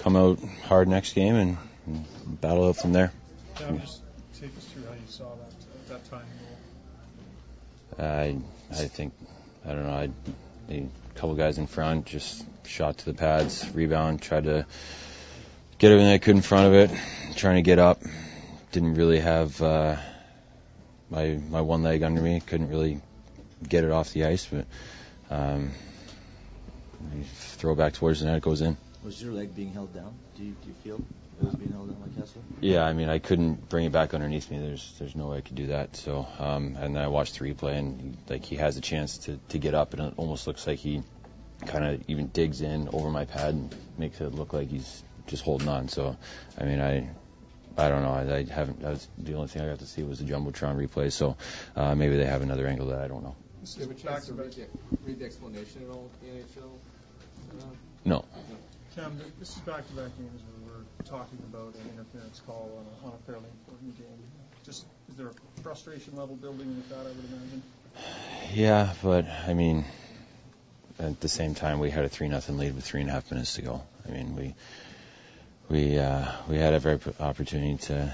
come out hard next game and, and battle out from there. Cam, just take us through how you saw that that time goal. I I think I don't know. I a couple guys in front just shot to the pads, rebound, tried to get everything I could in front of it, trying to get up. Didn't really have uh, my my one leg under me. Couldn't really get it off the ice, but um, throw back towards the net, it goes in. Was your leg being held down? Do you, do you feel it was being held down by Kesler? Yeah, I mean, I couldn't bring it back underneath me. There's there's no way I could do that. So, um, and then I watched the replay, and like he has a chance to to get up, and it almost looks like he kind of even digs in over my pad and makes it look like he's just holding on. So, I mean, I. I don't know. I, I haven't. That was the only thing I got to see was the jumbotron replay. So uh, maybe they have another angle that I don't know. This Do you have a chance to to read the, read the explanation at all in the NHL? Uh, No. Cam, this is back to back games where we're talking about an interference call on a, on a fairly important game. Just is there a frustration level building with that? I would imagine. Yeah, but I mean, at the same time, we had a three nothing lead with three and a half minutes to go. I mean, we we uh, we had every opportunity to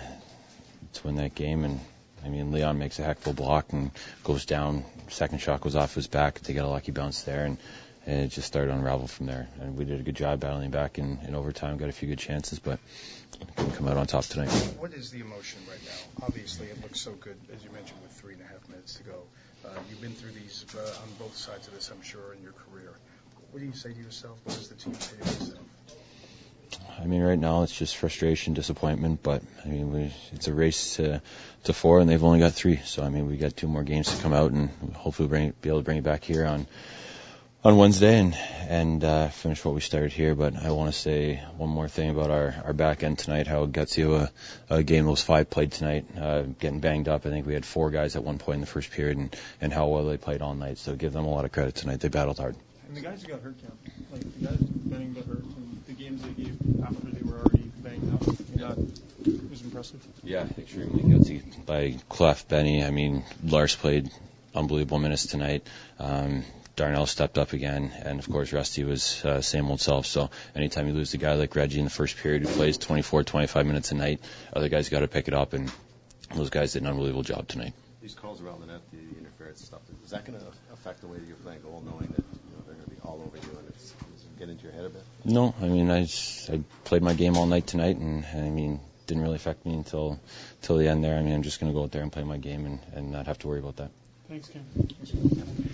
to win that game, and I mean, Leon makes a heck of a block and goes down. Second shot goes off his back to get a lucky bounce there, and, and it just started to unravel from there. And we did a good job battling back in, in overtime, got a few good chances, but couldn't come out on top tonight. What is the emotion right now? Obviously, it looks so good, as you mentioned, with three and a half minutes to go. Uh, you've been through these uh, on both sides of this, I'm sure, in your career. What do you say to yourself? What does the team say to yourself? I mean, right now it's just frustration, disappointment, but I mean, we, it's a race to to four, and they've only got three. So I mean, we got two more games to come out, and hopefully bring be able to bring it back here on on Wednesday and and uh, finish what we started here. But I want to say one more thing about our our back end tonight. How gutsy a, a game those five played tonight, uh, getting banged up. I think we had four guys at one point in the first period, and and how well they played all night. So give them a lot of credit tonight. They battled hard. And the guys who got hurt, Cam, like the guys Benning got hurt, and the games they gave after they were already banged up. I mean, that was impressive. Yeah, extremely gutsy by Clef, Benny. I mean, Lars played unbelievable minutes tonight. Um, Darnell stepped up again, and of course Rusty was uh, same old self. So anytime you lose a guy like Reggie in the first period who plays 24, 25 minutes a night, other guys got to pick it up, and those guys did an unbelievable job tonight. These calls around the net, the interference stuff, is that going to affect the way that you're playing goal, knowing that you know, they're going to be all over you and it's, does it get into your head a bit? No, I mean I just, I played my game all night tonight, and, and I mean didn't really affect me until till the end there. I mean I'm just going to go out there and play my game and, and not have to worry about that. Thanks, Cam.